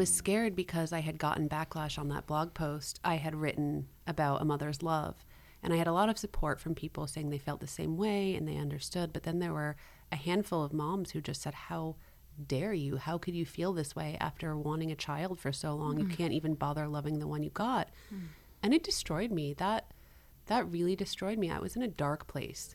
was scared because I had gotten backlash on that blog post I had written about a mother's love. And I had a lot of support from people saying they felt the same way and they understood. But then there were a handful of moms who just said, How dare you? How could you feel this way after wanting a child for so long? Mm. You can't even bother loving the one you got. Mm. And it destroyed me. That that really destroyed me. I was in a dark place.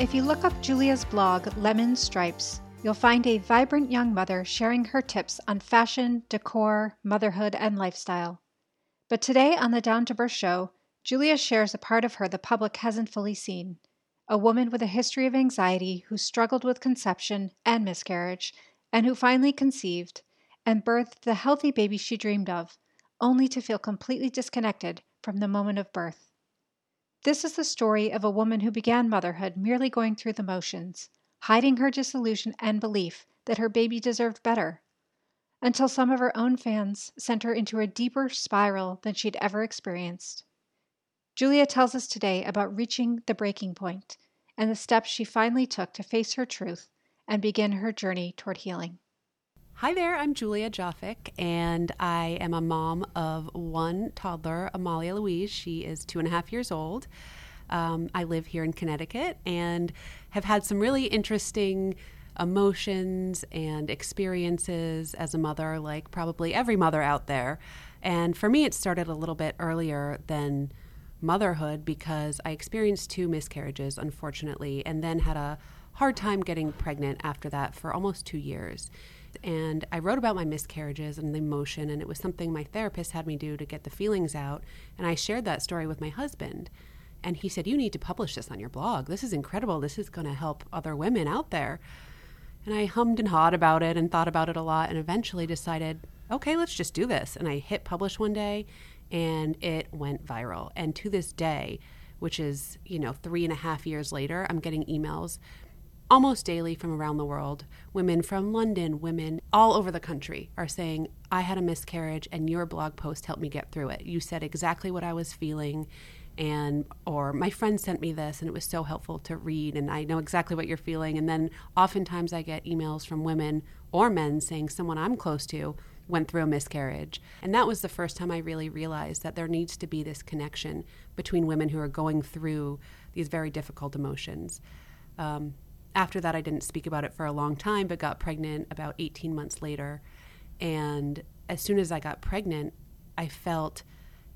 If you look up Julia's blog, Lemon Stripes, you'll find a vibrant young mother sharing her tips on fashion, decor, motherhood, and lifestyle. But today on the Down to Birth show, Julia shares a part of her the public hasn't fully seen a woman with a history of anxiety who struggled with conception and miscarriage, and who finally conceived and birthed the healthy baby she dreamed of, only to feel completely disconnected from the moment of birth. This is the story of a woman who began motherhood merely going through the motions, hiding her disillusion and belief that her baby deserved better, until some of her own fans sent her into a deeper spiral than she'd ever experienced. Julia tells us today about reaching the breaking point and the steps she finally took to face her truth and begin her journey toward healing. Hi there, I'm Julia Dzafic, and I am a mom of one toddler, Amalia Louise. She is two and a half years old. Um, I live here in Connecticut and have had some really interesting emotions and experiences as a mother, like probably every mother out there. And for me, it started a little bit earlier than motherhood because I experienced two miscarriages, unfortunately, and then had a hard time getting pregnant after that for almost two years and I wrote about my miscarriages and the emotion, and it was something my therapist had me do to get the feelings out. And I shared that story with my husband. And he said, You need to publish this on your blog. This is incredible. This is going to help other women out there. And I hummed and hawed about it and thought about it a lot and eventually decided, okay, let's just do this. And I hit publish one day and it went viral. And to this day, which is, you know, three and a half years later, I'm getting emails almost daily from around the world. Women from London, women all over the country are saying, I had a miscarriage and your blog post helped me get through it. You said exactly what I was feeling and or my friend sent me this and it was so helpful to read and I know exactly what you're feeling and then oftentimes I get emails from women or men saying someone I'm close to went through a miscarriage. And that was the first time I really realized that there needs to be this connection between women who are going through these very difficult emotions. Um, after that, I didn't speak about it for a long time, but got pregnant about 18 months later. And as soon as I got pregnant, I felt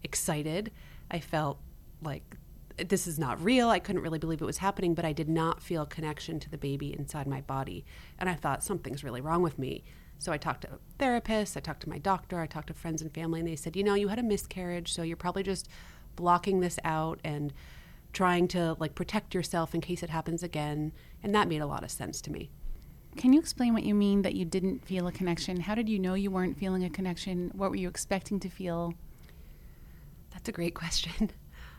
excited. I felt like this is not real. I couldn't really believe it was happening, but I did not feel a connection to the baby inside my body. And I thought something's really wrong with me. So I talked to therapists, I talked to my doctor, I talked to friends and family, and they said, you know, you had a miscarriage, so you're probably just blocking this out and trying to like protect yourself in case it happens again. And that made a lot of sense to me. Can you explain what you mean that you didn't feel a connection? How did you know you weren't feeling a connection? What were you expecting to feel? That's a great question.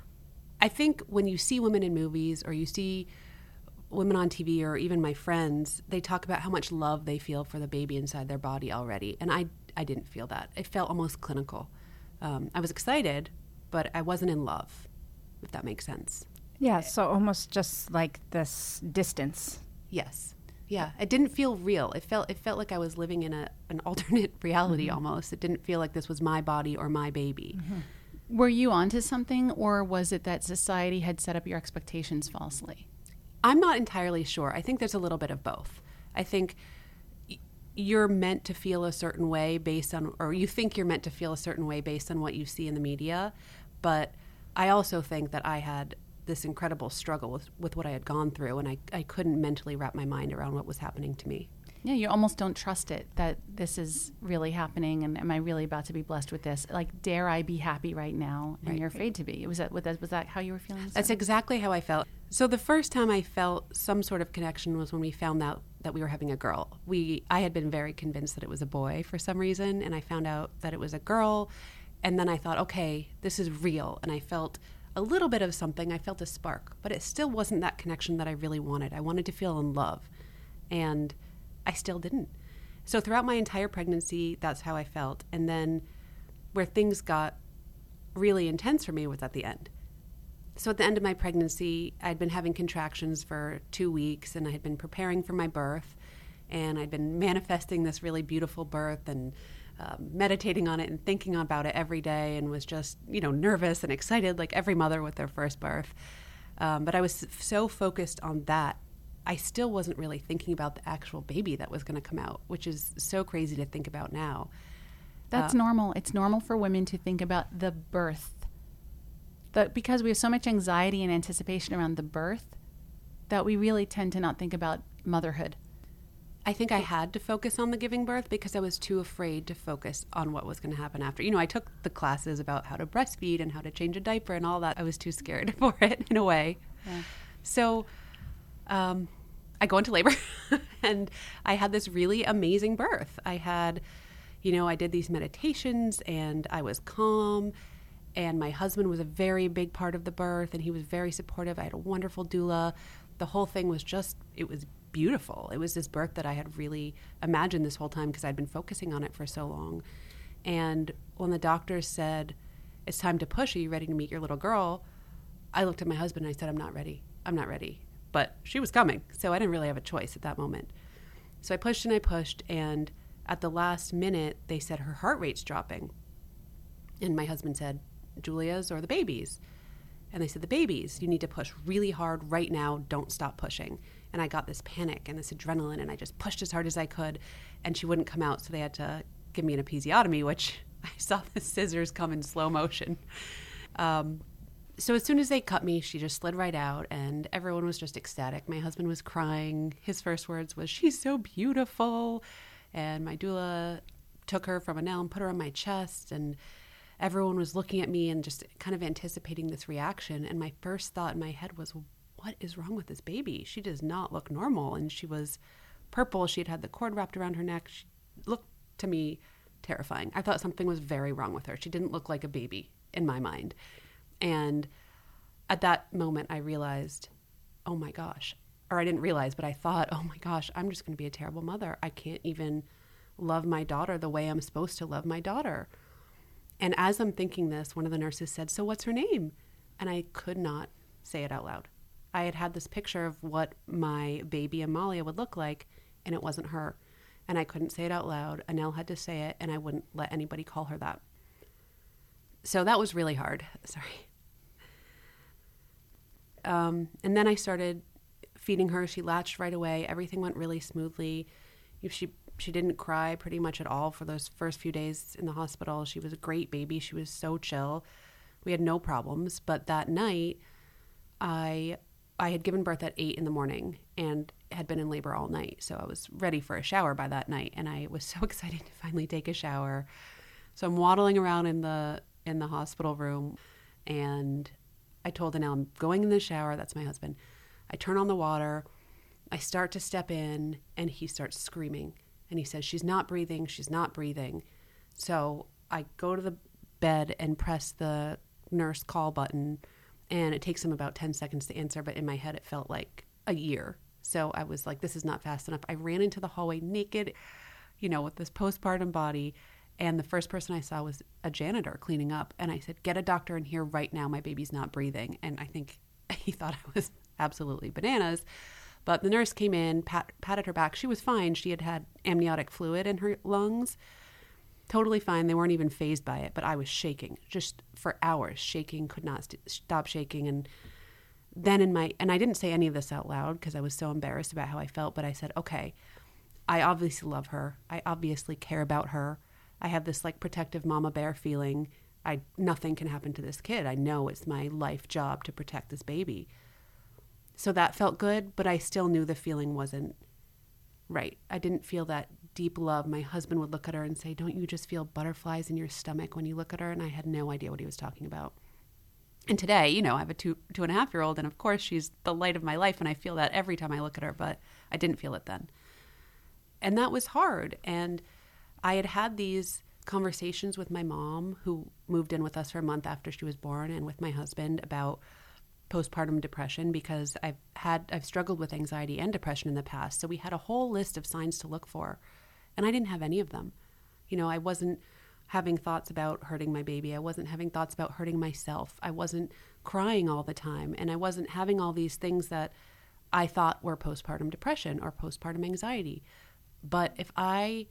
I think when you see women in movies or you see women on TV or even my friends, they talk about how much love they feel for the baby inside their body already. And I, I didn't feel that. It felt almost clinical. Um, I was excited, but I wasn't in love if that makes sense. Yeah, so almost just like this distance. Yes. Yeah, it didn't feel real. It felt it felt like I was living in a an alternate reality mm-hmm. almost. It didn't feel like this was my body or my baby. Mm-hmm. Were you onto something or was it that society had set up your expectations falsely? I'm not entirely sure. I think there's a little bit of both. I think you're meant to feel a certain way based on or you think you're meant to feel a certain way based on what you see in the media, but I also think that I had this incredible struggle with, with what I had gone through, and I, I couldn't mentally wrap my mind around what was happening to me. Yeah, you almost don't trust it that this is really happening, and am I really about to be blessed with this? Like, dare I be happy right now? And right. you're afraid to be. Was that, was that was that how you were feeling? That's exactly how I felt. So the first time I felt some sort of connection was when we found out that we were having a girl. We I had been very convinced that it was a boy for some reason, and I found out that it was a girl. And then I thought, okay, this is real. And I felt a little bit of something. I felt a spark, but it still wasn't that connection that I really wanted. I wanted to feel in love, and I still didn't. So throughout my entire pregnancy, that's how I felt. And then where things got really intense for me was at the end. So at the end of my pregnancy, I'd been having contractions for two weeks and I had been preparing for my birth and I'd been manifesting this really beautiful birth and um, meditating on it and thinking about it every day and was just, you know, nervous and excited like every mother with their first birth. Um, but I was so focused on that, I still wasn't really thinking about the actual baby that was going to come out, which is so crazy to think about now. That's uh, normal. It's normal for women to think about the birth that because we have so much anxiety and anticipation around the birth that we really tend to not think about motherhood. I think I had to focus on the giving birth because I was too afraid to focus on what was going to happen after. You know, I took the classes about how to breastfeed and how to change a diaper and all that. I was too scared for it in a way. Yeah. So um, I go into labor and I had this really amazing birth. I had, you know, I did these meditations and I was calm and my husband was a very big part of the birth and he was very supportive. I had a wonderful doula. The whole thing was just it was beautiful. It was this birth that I had really imagined this whole time because I'd been focusing on it for so long. And when the doctor said, "It's time to push. Are you ready to meet your little girl?" I looked at my husband and I said, "I'm not ready. I'm not ready." But she was coming, so I didn't really have a choice at that moment. So I pushed and I pushed and at the last minute they said her heart rate's dropping. And my husband said, Julia's or the baby's? And they said, The baby's. You need to push really hard right now. Don't stop pushing. And I got this panic and this adrenaline, and I just pushed as hard as I could, and she wouldn't come out. So they had to give me an episiotomy, which I saw the scissors come in slow motion. Um, so as soon as they cut me, she just slid right out, and everyone was just ecstatic. My husband was crying. His first words was, "She's so beautiful," and my doula took her from Anel and put her on my chest, and everyone was looking at me and just kind of anticipating this reaction. And my first thought in my head was, what is wrong with this baby? She does not look normal. And she was purple. She had had the cord wrapped around her neck. She looked to me terrifying. I thought something was very wrong with her. She didn't look like a baby in my mind. And at that moment, I realized, oh my gosh. Or I didn't realize, but I thought, oh my gosh, I'm just going to be a terrible mother. I can't even love my daughter the way I'm supposed to love my daughter. And as I'm thinking this, one of the nurses said, So what's her name? And I could not say it out loud. I had had this picture of what my baby Amalia would look like, and it wasn't her. And I couldn't say it out loud. Anel had to say it, and I wouldn't let anybody call her that. So that was really hard. Sorry. Um, and then I started feeding her. She latched right away. Everything went really smoothly. She she didn't cry pretty much at all for those first few days in the hospital. She was a great baby. She was so chill. We had no problems. But that night, I I had given birth at eight in the morning and had been in labor all night. So I was ready for a shower by that night, and I was so excited to finally take a shower. So I'm waddling around in the in the hospital room, and I told Anel I'm going in the shower. That's my husband. I turn on the water. I start to step in, and he starts screaming and he says, She's not breathing, she's not breathing. So I go to the bed and press the nurse call button, and it takes him about 10 seconds to answer, but in my head, it felt like a year. So I was like, This is not fast enough. I ran into the hallway naked, you know, with this postpartum body. And the first person I saw was a janitor cleaning up. And I said, Get a doctor in here right now. My baby's not breathing. And I think he thought I was absolutely bananas. But the nurse came in, pat, patted her back. She was fine. She had had amniotic fluid in her lungs. Totally fine. They weren't even fazed by it, but I was shaking just for hours, shaking, could not st- stop shaking. And then in my, and I didn't say any of this out loud because I was so embarrassed about how I felt, but I said, okay, I obviously love her. I obviously care about her. I have this like protective mama bear feeling. I nothing can happen to this kid. I know it's my life job to protect this baby. So that felt good, but I still knew the feeling wasn't right. I didn't feel that deep love. My husband would look at her and say, Don't you just feel butterflies in your stomach when you look at her? And I had no idea what he was talking about. And today, you know, I have a two two and a half year old, and of course she's the light of my life, and I feel that every time I look at her, but I didn't feel it then. and that was hard. And I had had these conversations with my mom, who moved in with us for a month after she was born, and with my husband about postpartum depression because I've had I've struggled with anxiety and depression in the past. So we had a whole list of signs to look for, and I didn't have any of them. You know, I wasn't having thoughts about hurting my baby. I wasn't having thoughts about hurting myself. I wasn't crying all the time, and I wasn't having all these things that I thought were postpartum depression or postpartum anxiety. But if I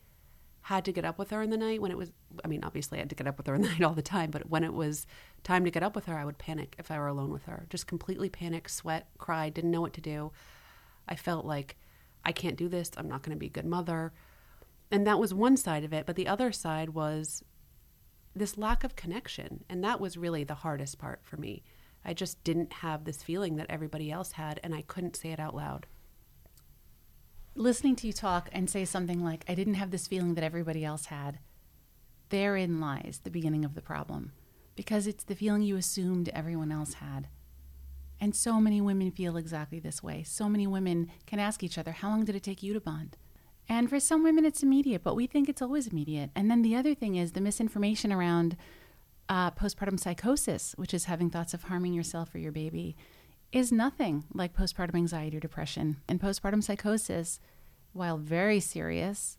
had to get up with her in the night when it was I mean obviously I had to get up with her in the night all the time but when it was time to get up with her I would panic if I were alone with her just completely panic sweat cry didn't know what to do I felt like I can't do this I'm not going to be a good mother and that was one side of it but the other side was this lack of connection and that was really the hardest part for me I just didn't have this feeling that everybody else had and I couldn't say it out loud listening to you talk and say something like, I didn't have this feeling that everybody else had, therein lies the beginning of the problem. Because it's the feeling you assumed everyone else had. And so many women feel exactly this way. So many women can ask each other, How long did it take you to bond? And for some women, it's immediate, but we think it's always immediate. And then the other thing is the misinformation around uh, postpartum psychosis, which is having thoughts of harming yourself or your baby is nothing like postpartum anxiety or depression. And postpartum psychosis, while very serious,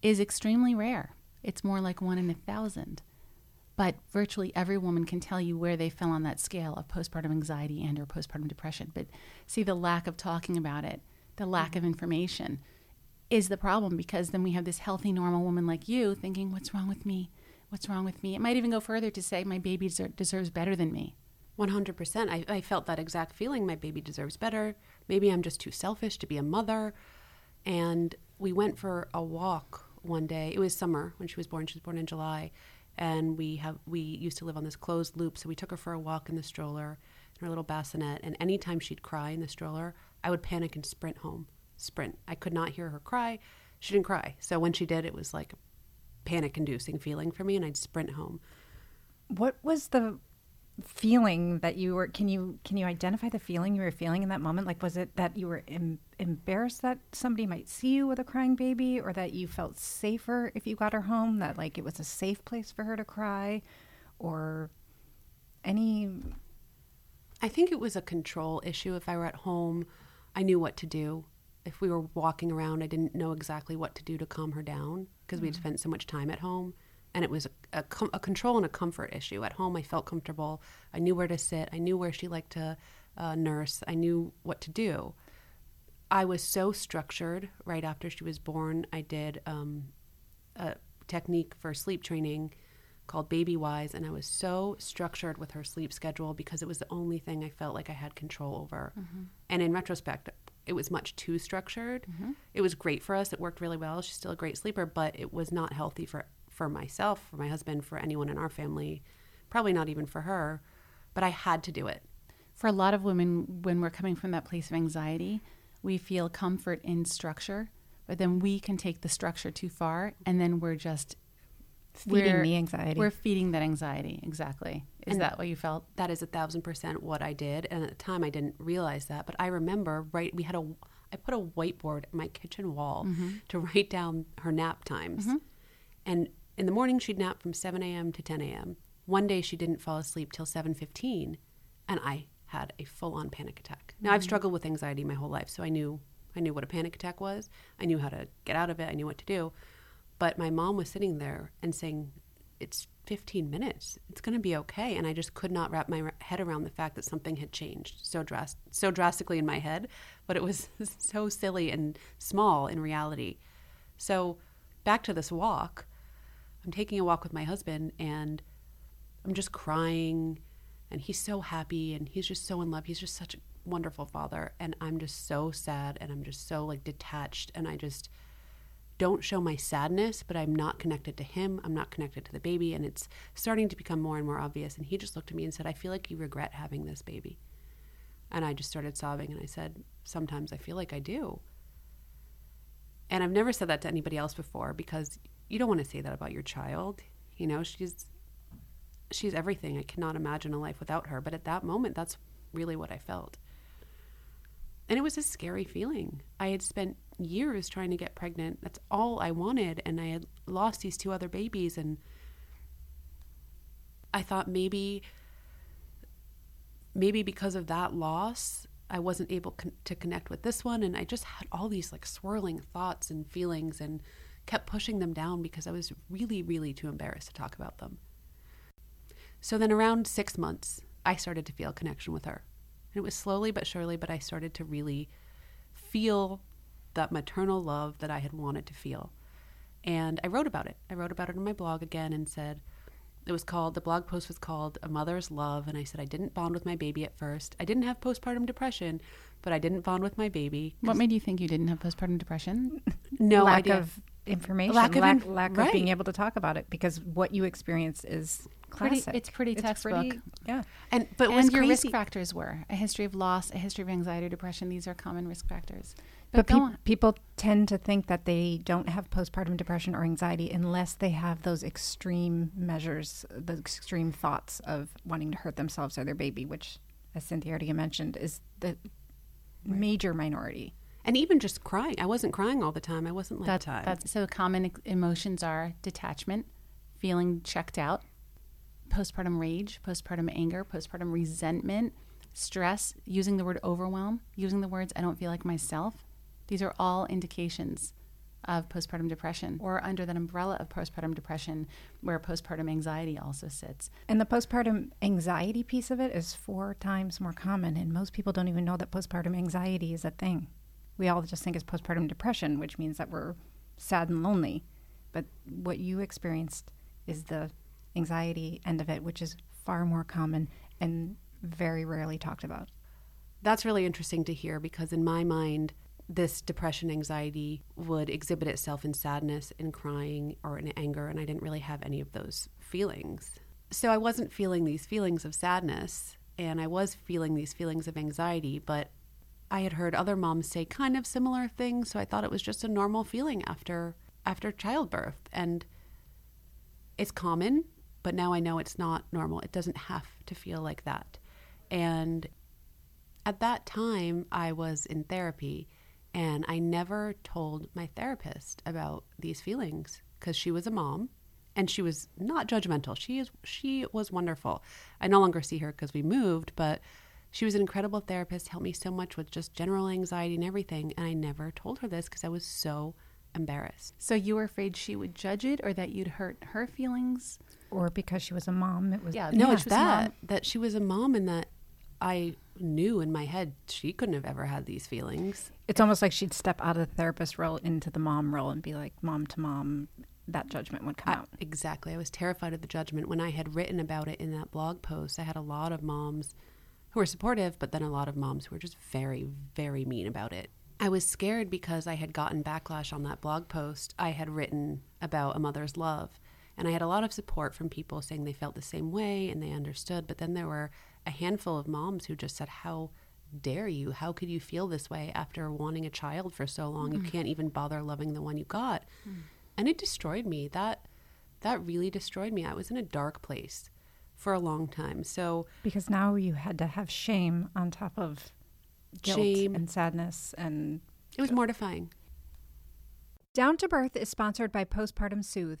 is extremely rare. It's more like one in a thousand. But virtually every woman can tell you where they fell on that scale of postpartum anxiety and or postpartum depression. But see the lack of talking about it, the lack of information is the problem because then we have this healthy normal woman like you thinking what's wrong with me? What's wrong with me? It might even go further to say my baby deserves better than me. 100%. I, I felt that exact feeling. My baby deserves better. Maybe I'm just too selfish to be a mother. And we went for a walk one day. It was summer when she was born. She was born in July. And we have we used to live on this closed loop. So we took her for a walk in the stroller, in her little bassinet. And anytime she'd cry in the stroller, I would panic and sprint home. Sprint. I could not hear her cry. She didn't cry. So when she did, it was like a panic inducing feeling for me. And I'd sprint home. What was the feeling that you were can you can you identify the feeling you were feeling in that moment like was it that you were em- embarrassed that somebody might see you with a crying baby or that you felt safer if you got her home that like it was a safe place for her to cry or any I think it was a control issue if I were at home I knew what to do if we were walking around I didn't know exactly what to do to calm her down because mm-hmm. we'd spent so much time at home and it was a, a, a, control and a comfort issue. At home, I felt comfortable. I knew where to sit. I knew where she liked to uh, nurse. I knew what to do. I was so structured right after she was born. I did um, a technique for sleep training called Baby Wise, and I was so structured with her sleep schedule because it was the only thing I felt like I had control over. Mm-hmm. And in retrospect, it was much too structured. Mm-hmm. It was great for us. It worked really well. She's still a great sleeper, but it was not healthy for for myself, for my husband, for anyone in our family, probably not even for her, but I had to do it. For a lot of women, when we're coming from that place of anxiety, we feel comfort in structure, but then we can take the structure too far, and then we're just feeding the anxiety. We're feeding that anxiety. Exactly. Is and that what you felt? That is a thousand percent what I did. And at the time, I didn't realize that. But I remember, right, we had a, I put a whiteboard in my kitchen wall mm-hmm. to write down her nap times. Mm-hmm. And in the morning, she'd nap from 7 a.m. to 10 a.m. One day, she didn't fall asleep till 7:15, and I had a full-on panic attack. Now, mm-hmm. I've struggled with anxiety my whole life, so I knew I knew what a panic attack was. I knew how to get out of it. I knew what to do. But my mom was sitting there and saying, "It's 15 minutes. It's going to be okay." And I just could not wrap my head around the fact that something had changed so drast- so drastically in my head, but it was so silly and small in reality. So, back to this walk. I'm taking a walk with my husband and I'm just crying and he's so happy and he's just so in love. He's just such a wonderful father and I'm just so sad and I'm just so like detached and I just don't show my sadness, but I'm not connected to him. I'm not connected to the baby and it's starting to become more and more obvious and he just looked at me and said, "I feel like you regret having this baby." And I just started sobbing and I said, "Sometimes I feel like I do." And I've never said that to anybody else before because you don't want to say that about your child. You know, she's she's everything. I cannot imagine a life without her, but at that moment that's really what I felt. And it was a scary feeling. I had spent years trying to get pregnant. That's all I wanted. And I had lost these two other babies. And I thought maybe, maybe because of that loss, I wasn't able con- to connect with this one. And I just had all these like swirling thoughts and feelings and kept pushing them down because I was really, really too embarrassed to talk about them. So then around six months, I started to feel a connection with her. And it was slowly but surely, but I started to really feel that maternal love that I had wanted to feel. And I wrote about it. I wrote about it in my blog again and said, it was called, the blog post was called A Mother's Love. And I said, I didn't bond with my baby at first. I didn't have postpartum depression, but I didn't bond with my baby. What made you think you didn't have postpartum depression? No lack idea. of information, Lack lack, of lack, inf- lack of right. being able to talk about it because what you experience is Pretty- classic. it's pretty textbook. pretty- yeah. and but what's and your crazy, risk factors were a history of loss, a history of anxiety or depression. These are common risk factors. But, But, on. people tend to think that they don't have postpartum depression or anxiety unless they have those extreme measures, the extreme thoughts of wanting to hurt themselves or their baby, which, as Cynthia already mentioned, is the major minority. and even just crying. I wasn't crying all the time. I wasn't like That, so common emotions are detachment, feeling checked out, postpartum rage, postpartum anger, postpartum resentment, stress, using the word overwhelm, using the words I don't feel like myself. These are all indications of postpartum depression or under that umbrella of postpartum depression where postpartum anxiety also sits. And the postpartum anxiety piece of it is four times more common, and most people don't even know that postpartum anxiety is a thing. We all just think it's postpartum depression, which means that we're sad and lonely. But what you experienced is the anxiety end of it, which is far more common and very rarely talked about. That's really interesting to hear because in my mind, this depression anxiety would exhibit itself in sadness, in crying, or in anger, and I didn't really have any of those feelings. So I wasn't feeling these feelings of sadness, and I was feeling these feelings of anxiety, but I had heard other moms say kind of similar things, so I thought it was just a normal feeling after after childbirth. And it's common, but now I know it's not normal. It doesn't have to feel like that. And at that time, I was in therapy and I never told my therapist about these feelings because she was a mom and she was not judgmental. She is she was wonderful. I no longer see her because we moved, but she was an incredible therapist, helped me so much with just general anxiety and everything, and I never told her this because I was so embarrassed. So you were afraid she would judge it or that you'd hurt her feelings? Or because she was a mom, it was Yeah, No, Yeah, it's she was a that that she was a mom and that I knew in my head she couldn't have ever had these feelings. It's almost like she'd step out of the therapist role into the mom role and be like mom to mom. That judgment would come I- out. exactly. I was terrified of the judgment. When I had written about it in that blog post, I had a lot of moms who were supportive, but then a lot of moms who were just very, very mean about it. I was scared because I had gotten backlash on that blog post. I had written about a mother's love, and I had a lot of support from people saying they felt the same way and they understood. But then there were a handful of moms who just said, How dare you? How could you feel this way after wanting a child for so long? You mm. can't even bother loving the one you got. Mm. And it destroyed me. That that really destroyed me. I was in a dark place for a long time. So Because now you had to have shame on top of guilt Shame. and sadness and it was mortifying. Down to Birth is sponsored by Postpartum Soothe.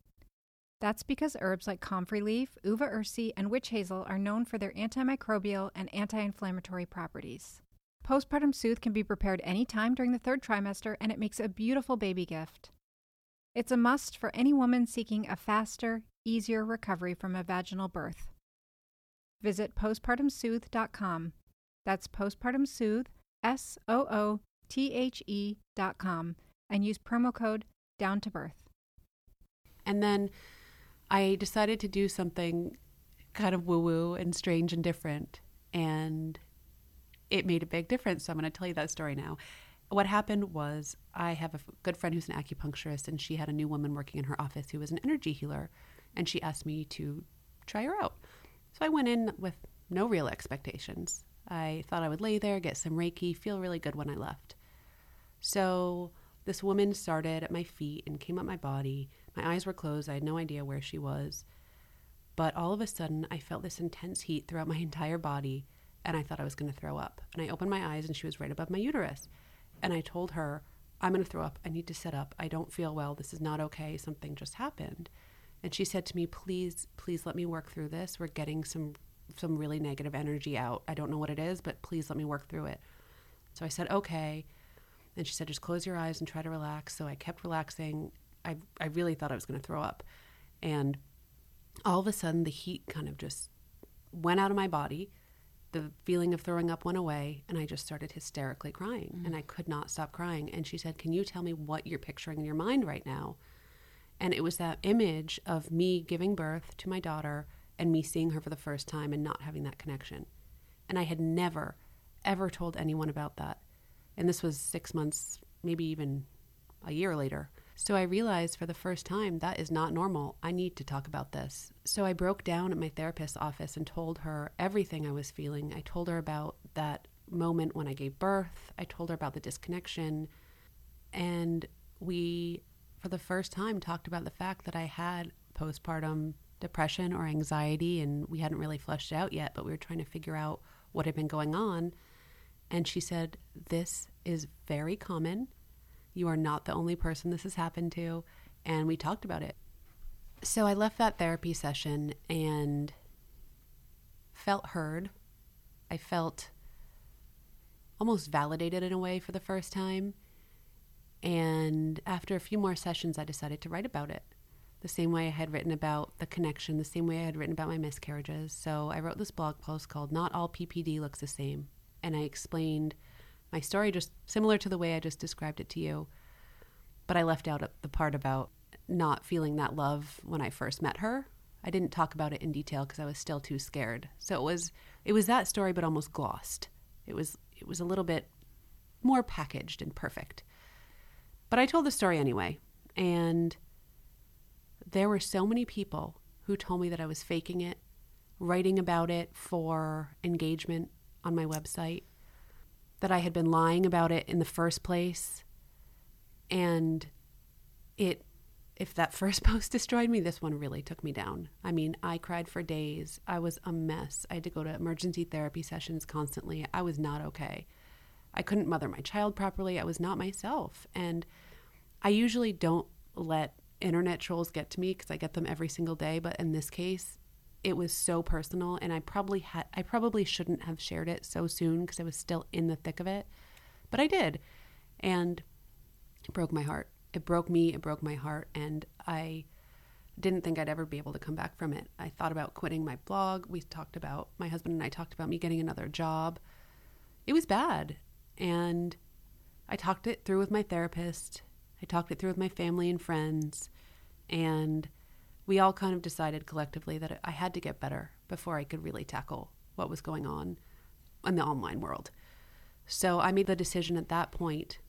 That's because herbs like comfrey leaf, uva ursi, and witch hazel are known for their antimicrobial and anti inflammatory properties. Postpartum Soothe can be prepared anytime during the third trimester, and it makes a beautiful baby gift. It's a must for any woman seeking a faster, easier recovery from a vaginal birth. Visit postpartumsoothe.com. That's postpartum soothe, S O O T H dot com, and use promo code down to birth. And then I decided to do something kind of woo woo and strange and different. And it made a big difference. So I'm going to tell you that story now. what happened was I have a good friend who's an acupuncturist, and she had a new woman working in her office who was an energy healer, and she asked me to try her out. So I went in with no real expectations. I thought I would lay there, get some Reiki, feel really good when I left. So this woman started at my feet and came up my body. My eyes were closed. I had no idea where she was. But all of a sudden, I felt this intense heat throughout my entire body, and I thought I was going to throw up. And I opened my eyes, and she was right above my uterus. And I told her, I'm going to throw up. I need to sit up. I don't feel well. This is not okay. Something just happened. And she said to me, Please, please let me work through this. We're getting some some really negative energy out. I don't know what it is, but please let me work through it. So I said, Okay. And she said, Just close your eyes and try to relax. So I kept relaxing. I, I really thought I was going to throw up. And all of a sudden, the heat kind of just went out of my body. The feeling of throwing up went away, and I just started hysterically crying. And I could not stop crying. And she said, Can you tell me what you're picturing in your mind right now? And it was that image of me giving birth to my daughter and me seeing her for the first time and not having that connection. And I had never, ever told anyone about that. And this was six months, maybe even a year later. So I realized for the first time that is not normal. I need to talk about this. So I broke down at my therapist's office and told her everything I was feeling. I told her about that moment when I gave birth, I told her about the disconnection. And we, for the first time, talked about the fact that I had postpartum depression or anxiety, and we hadn't really fleshed it out yet, but we were trying to figure out what had been going on. And she said, This is very common. You are not the only person this has happened to. And we talked about it. So I left that therapy session and felt heard. I felt almost validated in a way for the first time. And after a few more sessions, I decided to write about it the same way I had written about the connection, the same way I had written about my miscarriages. So I wrote this blog post called Not All PPD Looks the Same. And I explained my story just similar to the way I just described it to you. But I left out the part about not feeling that love when I first met her. I didn't talk about it in detail because I was still too scared. So it was it was that story but almost glossed. It was it was a little bit more packaged and perfect. But I told the story anyway. And there were so many people who told me that I was faking it, writing about it for engagement on my website, that I had been lying about it in the first place. And it, if that first post destroyed me, this one really took me down. I mean, I cried for days. I was a mess. I had to go to emergency therapy sessions constantly. I was not okay. I couldn't mother my child properly. I was not myself. And I usually don't let internet trolls get to me because I get them every single day. But in this case, it was so personal, and I probably had I probably shouldn't have shared it so soon because I was still in the thick of it, but I did, and it broke my heart. It broke me. It broke my heart, and I didn't think I'd ever be able to come back from it. I thought about quitting my blog. We talked about my husband and I talked about me getting another job. It was bad, and I talked it through with my therapist I talked it through with my family and friends, and we all kind of decided collectively that I had to get better before I could really tackle what was going on in the online world. So I made the decision at that point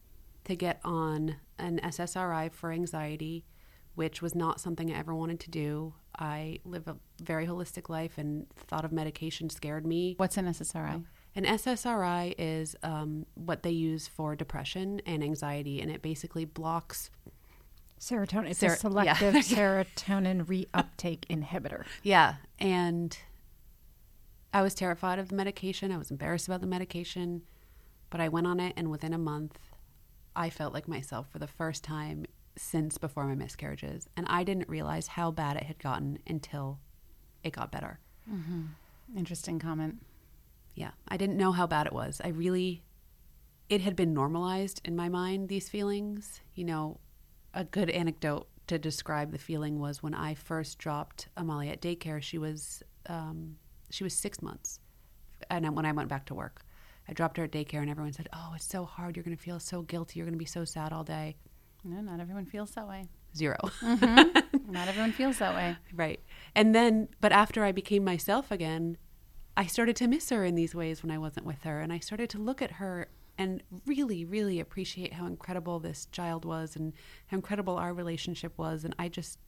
to get on an SSRI for anxiety, which was not something I ever wanted to do. I live a very holistic life and thought of medication scared me. What's an SSRI? An SSRI is um, what they use for depression and anxiety, and it basically blocks serotonin. It's Ser- a selective yeah. serotonin reuptake inhibitor. Yeah, and I was terrified of the medication. I was embarrassed about the medication, but I went on it, and within a month, I felt like myself for the first time since before my miscarriages, and I didn't realize how bad it had gotten until it got better. Mm-hmm. Interesting comment. Yeah, I didn't know how bad it was. I really, it had been normalized in my mind, these feelings. You know, a good anecdote to describe the feeling was when I first dropped Amalia at daycare, she was, um, she was six months. And when I went back to work, I dropped her at daycare and everyone said, Oh, it's so hard. You're going to feel so guilty. You're going to be so sad all day. No, not everyone feels that way. Zero. Not everyone feels that way. Right. And then, but after I became myself again, I started to miss her in these ways when I wasn't with her. And I started to look at her and really, really appreciate how incredible this child was and how incredible our relationship was. And I just,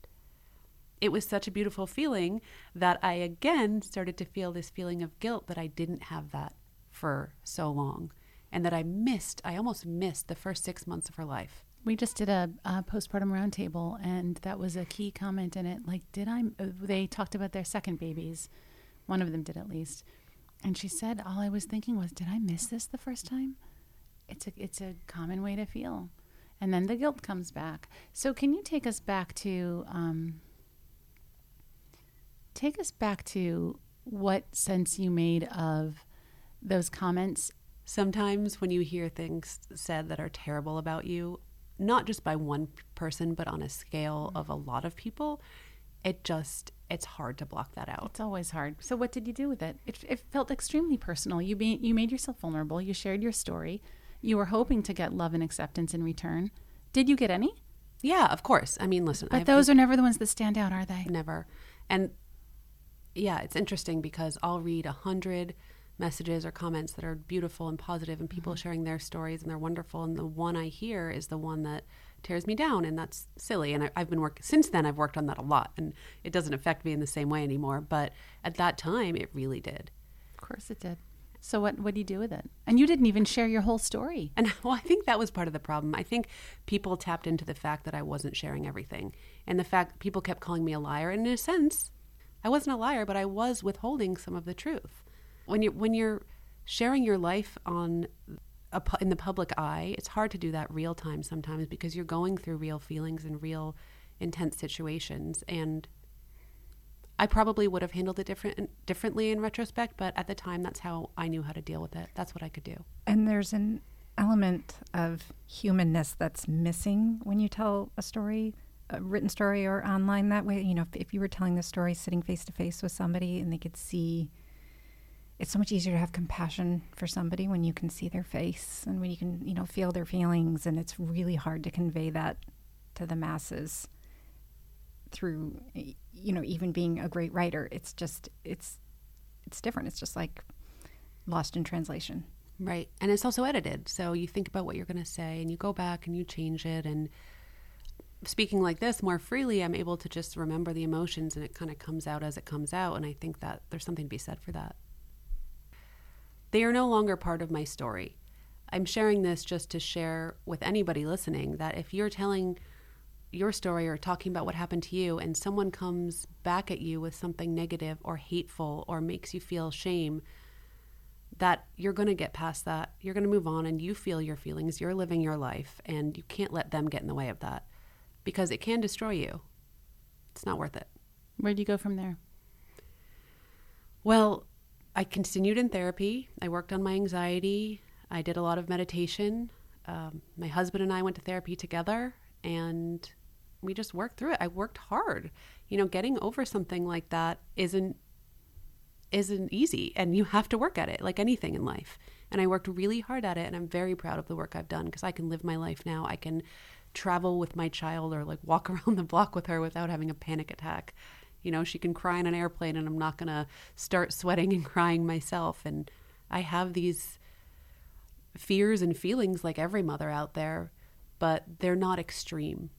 it was such a beautiful feeling that I again started to feel this feeling of guilt that I didn't have that for so long and that I missed, I almost missed the first six months of her life. We just did a, a postpartum roundtable, and that was a key comment in it. Like, did I? They talked about their second babies. One of them did at least. And she said, all I was thinking was, did I miss this the first time? It's a it's a common way to feel, and then the guilt comes back. So, can you take us back to um, take us back to what sense you made of those comments? Sometimes when you hear things said that are terrible about you, not just by one person, but on a scale of a lot of people, it just it's hard to block that out. It's always hard. So what did you do with it? It, it felt extremely personal. You be, you made yourself vulnerable. You shared your story. You were hoping to get love and acceptance in return. Did you get any? Yeah, of course. I mean, listen. But I've, those are never the ones that stand out, are they? Never. And yeah, it's interesting because I'll read a hundred messages or comments that are beautiful and positive and people mm-hmm. sharing their stories and they're wonderful and the one i hear is the one that tears me down and that's silly and I, have been working since then i've worked on that a lot and it doesn't affect me in the same way anymore but at that time it really did of course it did so what what do you do with it? And you didn't even share your whole story. And well i think that was part of the problem. I think people tapped into the fact that i wasn't sharing everything. And the fact people kept calling me a liar. And in a sense i wasn't a liar but i was withholding some of the truth. When you when you're sharing your life on a, in the public eye, it's hard to do that real time sometimes because you're going through real feelings and real intense situations. And I probably would have handled it different differently in retrospect, but at the time that's how I knew how to deal with it. That's what I could do. And there's an element of humanness that's missing when you tell a story, a written story or online that way. You know, if, if you were telling the story sitting face to face with somebody and they could see it's so much easier to have compassion for somebody when you can see their face and when you can, you know, feel their feelings. And it's really hard to convey that to the masses through, you know, even being a great writer. It's just, it's, it's different. It's just like lost in translation. Right. And it's also edited. So you think about what you're going to say and you go back and you change it. And speaking like this more freely, I'm able to just remember the emotions and it kind of comes out as it comes out. And I think that there's something to be said for that. They are no longer part of my story. I'm sharing this just to share with anybody listening that if you're telling your story or talking about what happened to you and someone comes back at you with something negative or hateful or makes you feel shame, that you're going to get past that. You're going to move on and you feel your feelings. You're living your life and you can't let them get in the way of that because it can destroy you. It's not worth it. where do you go from there? Well, I continued in therapy. I worked on my anxiety. I did a lot of meditation. Um, my husband and I went to therapy together and we just worked through it. I worked hard. You know, getting over something like that isn't isn't easy and you have to work at it like anything in life. And I worked really hard at it and I'm very proud of the work I've done because I can live my life now. I can travel with my child or like walk around the block with her without having a panic attack. You know, she can cry in an airplane and I'm not going to start sweating and crying myself. And I have these fears and feelings like every mother out there, but they're not extreme.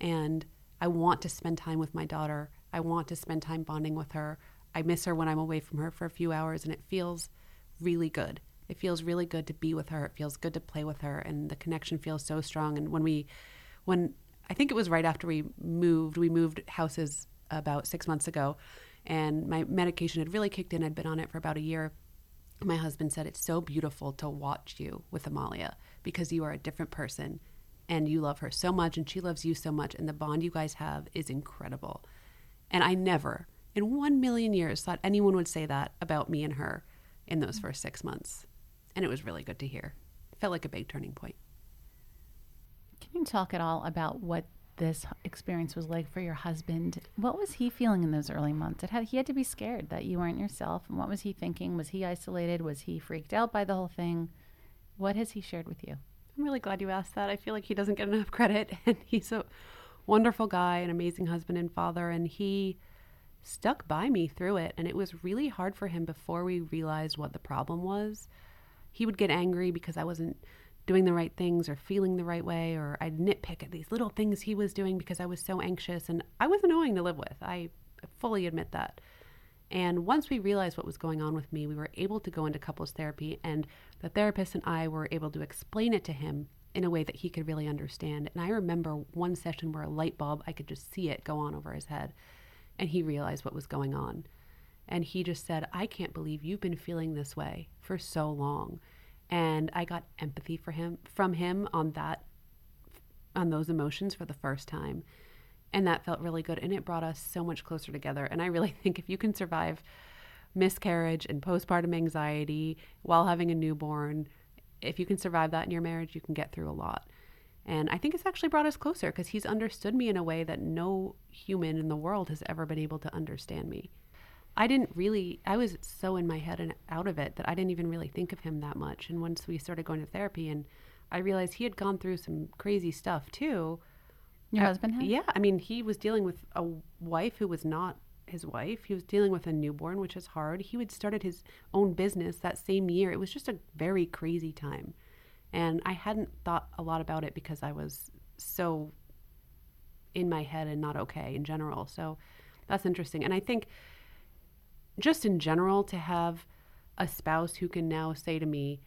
And I want to spend time with my daughter. I want to spend time bonding with her. I miss her when I'm away from her for a few hours, and it feels really good. It feels really good to be with her. It feels good to play with her, and the connection feels so strong. And when we, when I think it was right after we moved, we moved houses about six months ago, and my medication had really kicked in. I'd been on it for about a year. My husband said, It's so beautiful to watch you with Amalia because you are a different person and you love her so much and she loves you so much, and the bond you guys have is incredible. And I never, in one million years, thought anyone would say that about me and her in those first six months. And it was really good to hear. Felt like a big turning point. Can you talk at all about what this experience was like for your husband. What was he feeling in those early months? Had he had to be scared that you weren't yourself. And what was he thinking? Was he isolated? Was he freaked out by the whole thing? What has he shared with you? I'm really glad you asked that. I feel like he doesn't get enough credit, and he's a wonderful guy, an amazing husband and father, and he stuck by me through it. And it was really hard for him before we realized what the problem was he would get angry because I wasn't doing the right things or feeling the right way, or I'd nitpick at these little things he was doing because I was so anxious. And I was annoying to live with. I fully admit that. And once we realized what was going on with me, we were able to go into couples therapy, and the therapist and I were able to explain it to him in a way that he could really understand. And I remember one session where a light bulb, I could just see it go on over his head, and he realized what was going on. And he just said, I can't believe you've been feeling this way for so long. And I got empathy for him from him on that on those emotions for the first time. And that felt really good. And it brought us so much closer together. And I really think if you can survive miscarriage and postpartum anxiety while having a newborn, if you can survive that in your marriage, you can get through a lot. And I think it's actually brought us closer because he's understood me in a way that no human in the world has ever been able to understand me. I didn't really, I was so in my head and out of it that I didn't even really think of him that much. And once we started going to therapy and I realized he had gone through some crazy stuff too. Your I- husband had? Yeah. I mean, he was dealing with a wife who was not his wife. He was dealing with a newborn, which is hard. He had started his own business that same year. It was just a very crazy time. And I hadn't thought a lot about it because I was so in my head and not okay in general. So that's interesting. And I think just in general to have a spouse who can now say to me,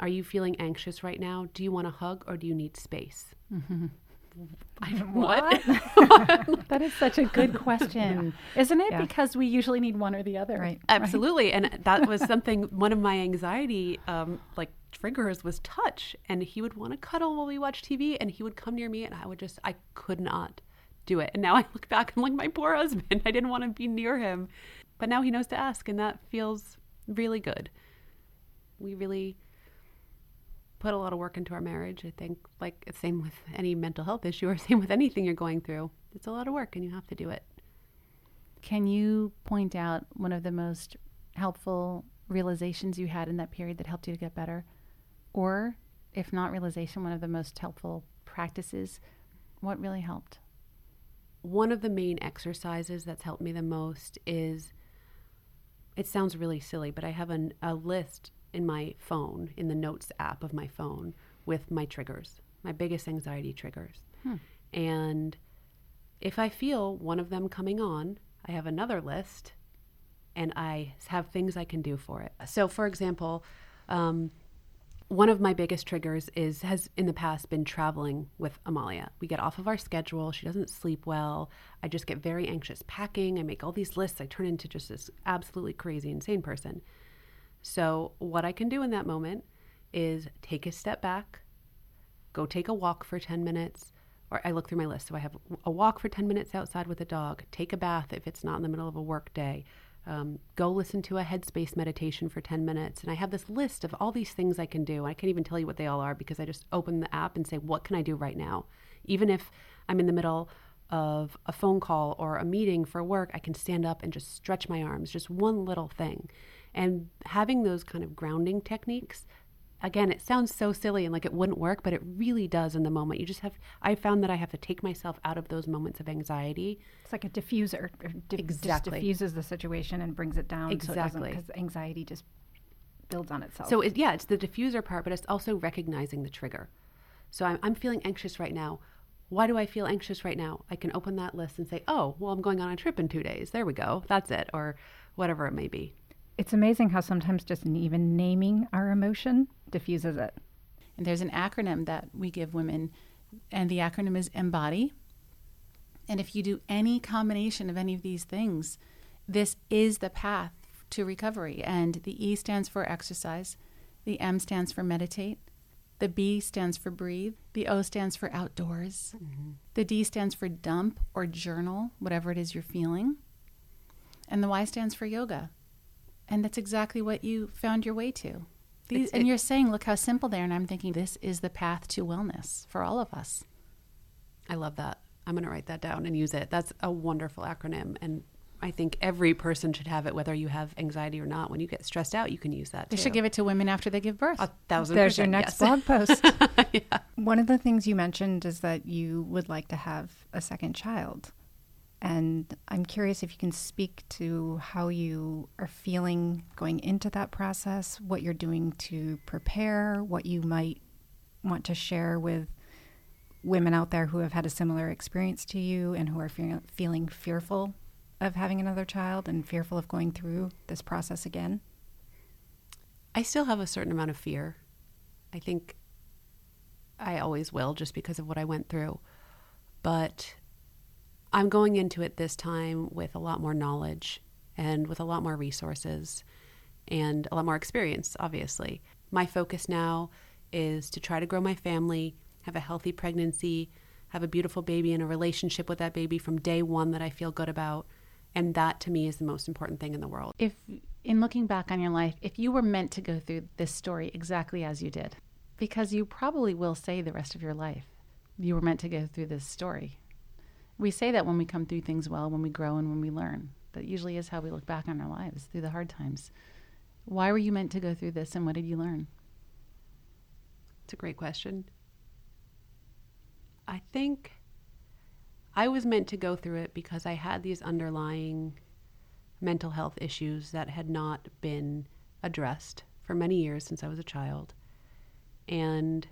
Are you feeling anxious right now? Do you want a hug or do you need space? I, what? That is such a good question, isn't it? Yeah. Because we usually need one or the other. Right. Absolutely. And that was something, one of my anxiety, um, like triggers was touch. And he would want to cuddle while we watched TV and he would come near me and I would just, I could not do it. And now I look back, I'm like, my poor husband, I didn't want to be near him. But now he knows to ask and that feels really good. We really put a lot of work into our marriage. I think, like, same with any mental health issue or same with anything you're going through. It's a lot of work and you have to do it. Can you point out one of the most helpful realizations you had in that period that helped you to get better? Or, if not realization, one of the most helpful practices? What really helped? one of the main exercises that's helped me the most is it sounds really silly, but I have an, a list in my phone, in the notes app of my phone, with my triggers, my biggest anxiety triggers. And if I feel one of them coming on, I have another list and I have things I can do for it. So, for example, um, one of my biggest triggers is has in the past been traveling with Amalia. We get off of our schedule. She doesn't sleep well. I just get very anxious packing. I make all these lists. I turn into just this absolutely crazy, insane person. So, what I can do in that moment is take a step back, go take a walk for 10 minutes, or I look through my list. So, I have a walk for 10 minutes outside with a dog, take a bath if it's not in the middle of a work day, um, go listen to a headspace meditation for 10 minutes. And I have this list of all these things I can do. I can't even tell you what they all are because I just open the app and say, what can I do right now? Even if I'm in the middle of a phone call or a meeting for work, I can stand up and just stretch my arms, just one little thing. And having those kind of grounding techniques, again, it sounds so silly and like it wouldn't work, but it really does in the moment. You just have, I found that I have to take myself out of those moments of anxiety. It's like a diffuser. It di- Exactly. Diffuses the situation and brings it down. Exactly. Because anxiety just builds on itself. So it, yeah, it's the diffuser part, but it's also recognizing the trigger. So I'm, I'm feeling anxious right now. Why do I feel anxious right now? I can open that list and say, oh, well, I'm going on a trip in two days. There we go. That's it. Or whatever it may be. It's amazing how sometimes just even naming our emotion diffuses it. And there's an acronym that we give women, and the acronym is Embody. And if you do any combination of any of these things, this is the path to recovery. And the E stands for exercise, the M stands for meditate, the B stands for breathe, the O stands for outdoors, mm-hmm. the D stands for dump or journal, whatever it is you're feeling, and the Y stands for yoga. And that's exactly what you found your way to. These, and you're saying, look how simple they are. And I'm thinking, this is the path to wellness for all of us. I love that. I'm going to write that down and use it. That's a wonderful acronym. And I think every person should have it, whether you have anxiety or not. When you get stressed out, you can use that. They too. should give it to women after they give birth. a thousand There's your next yes. blog post. yeah. One of the things you mentioned is that you would like to have a second child. And I'm curious if you can speak to how you are feeling going into that process, what you're doing to prepare, what you might want to share with women out there who have had a similar experience to you and who are fe- feeling fearful of having another child and fearful of going through this process again? I still have a certain amount of fear. I think I always will just because of what I went through. But I'm going into it this time with a lot more knowledge and with a lot more resources and a lot more experience, obviously. My focus now is to try to grow my family, have a healthy pregnancy, have a beautiful baby, and a relationship with that baby from day one that I feel good about. And that to me is the most important thing in the world. If, in looking back on your life, if you were meant to go through this story exactly as you did, because you probably will say the rest of your life, you were meant to go through this story. We say that when we come through things well, when we grow and when we learn. That usually is how we look back on our lives through the hard times. Why were you meant to go through this and what did you learn? It's a great question. I think I was meant to go through it because I had these underlying mental health issues that had not been addressed for many years since I was a child. And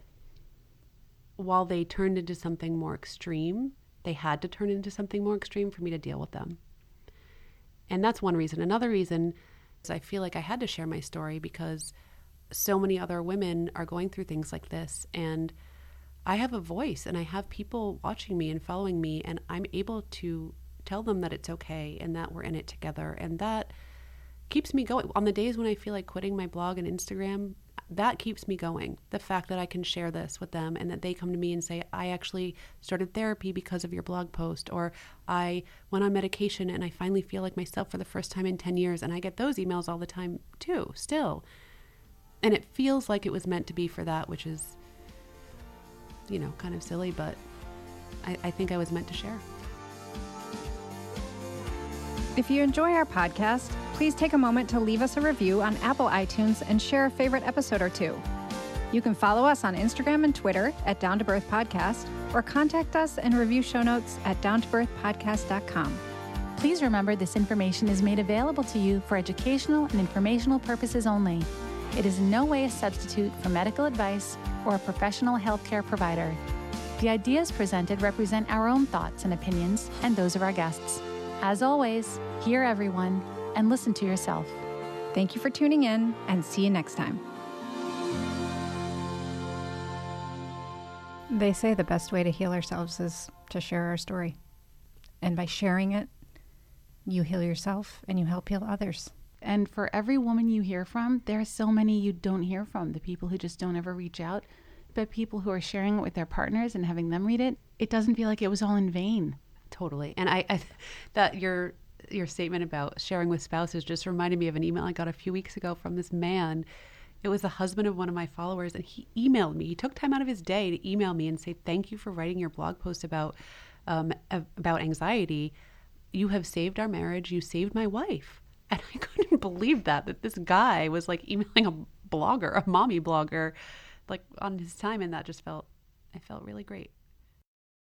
while they turned into something more extreme, they had to turn into something more extreme for me to deal with them. And that's one reason. Another reason is I feel like I had to share my story because so many other women are going through things like this. And I have a voice and I have people watching me and following me, and I'm able to tell them that it's okay and that we're in it together. And that keeps me going. On the days when I feel like quitting my blog and Instagram, that keeps me going. The fact that I can share this with them and that they come to me and say, I actually started therapy because of your blog post, or I went on medication and I finally feel like myself for the first time in 10 years. And I get those emails all the time too, still. And it feels like it was meant to be for that, which is, you know, kind of silly, but I, I think I was meant to share. If you enjoy our podcast, please take a moment to leave us a review on Apple iTunes and share a favorite episode or two. You can follow us on Instagram and Twitter at Down to Birth Podcast or contact us and review show notes at downtobirthpodcast.com. Please remember this information is made available to you for educational and informational purposes only. It is in no way a substitute for medical advice or a professional healthcare provider. The ideas presented represent our own thoughts and opinions and those of our guests. As always, hear everyone and listen to yourself. Thank you for tuning in and see you next time. They say the best way to heal ourselves is to share our story. And by sharing it, you heal yourself and you help heal others. And for every woman you hear from, there are so many you don't hear from the people who just don't ever reach out. But people who are sharing it with their partners and having them read it, it doesn't feel like it was all in vain. Totally. And I, I that your your statement about sharing with spouses just reminded me of an email I got a few weeks ago from this man. It was the husband of one of my followers, and he emailed me. He took time out of his day to email me and say, "Thank you for writing your blog post about um, about anxiety. You have saved our marriage. You saved my wife." And I couldn't believe that that this guy was like emailing a blogger, a mommy blogger, like on his time, and that just felt I felt really great.